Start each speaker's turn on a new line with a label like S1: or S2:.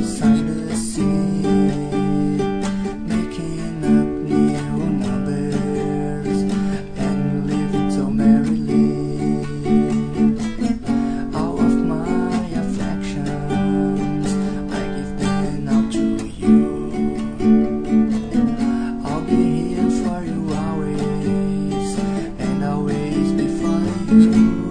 S1: beside the sea Making up new numbers And living so merrily. All of my affections I give them up to you. I'll be here for you always And always be for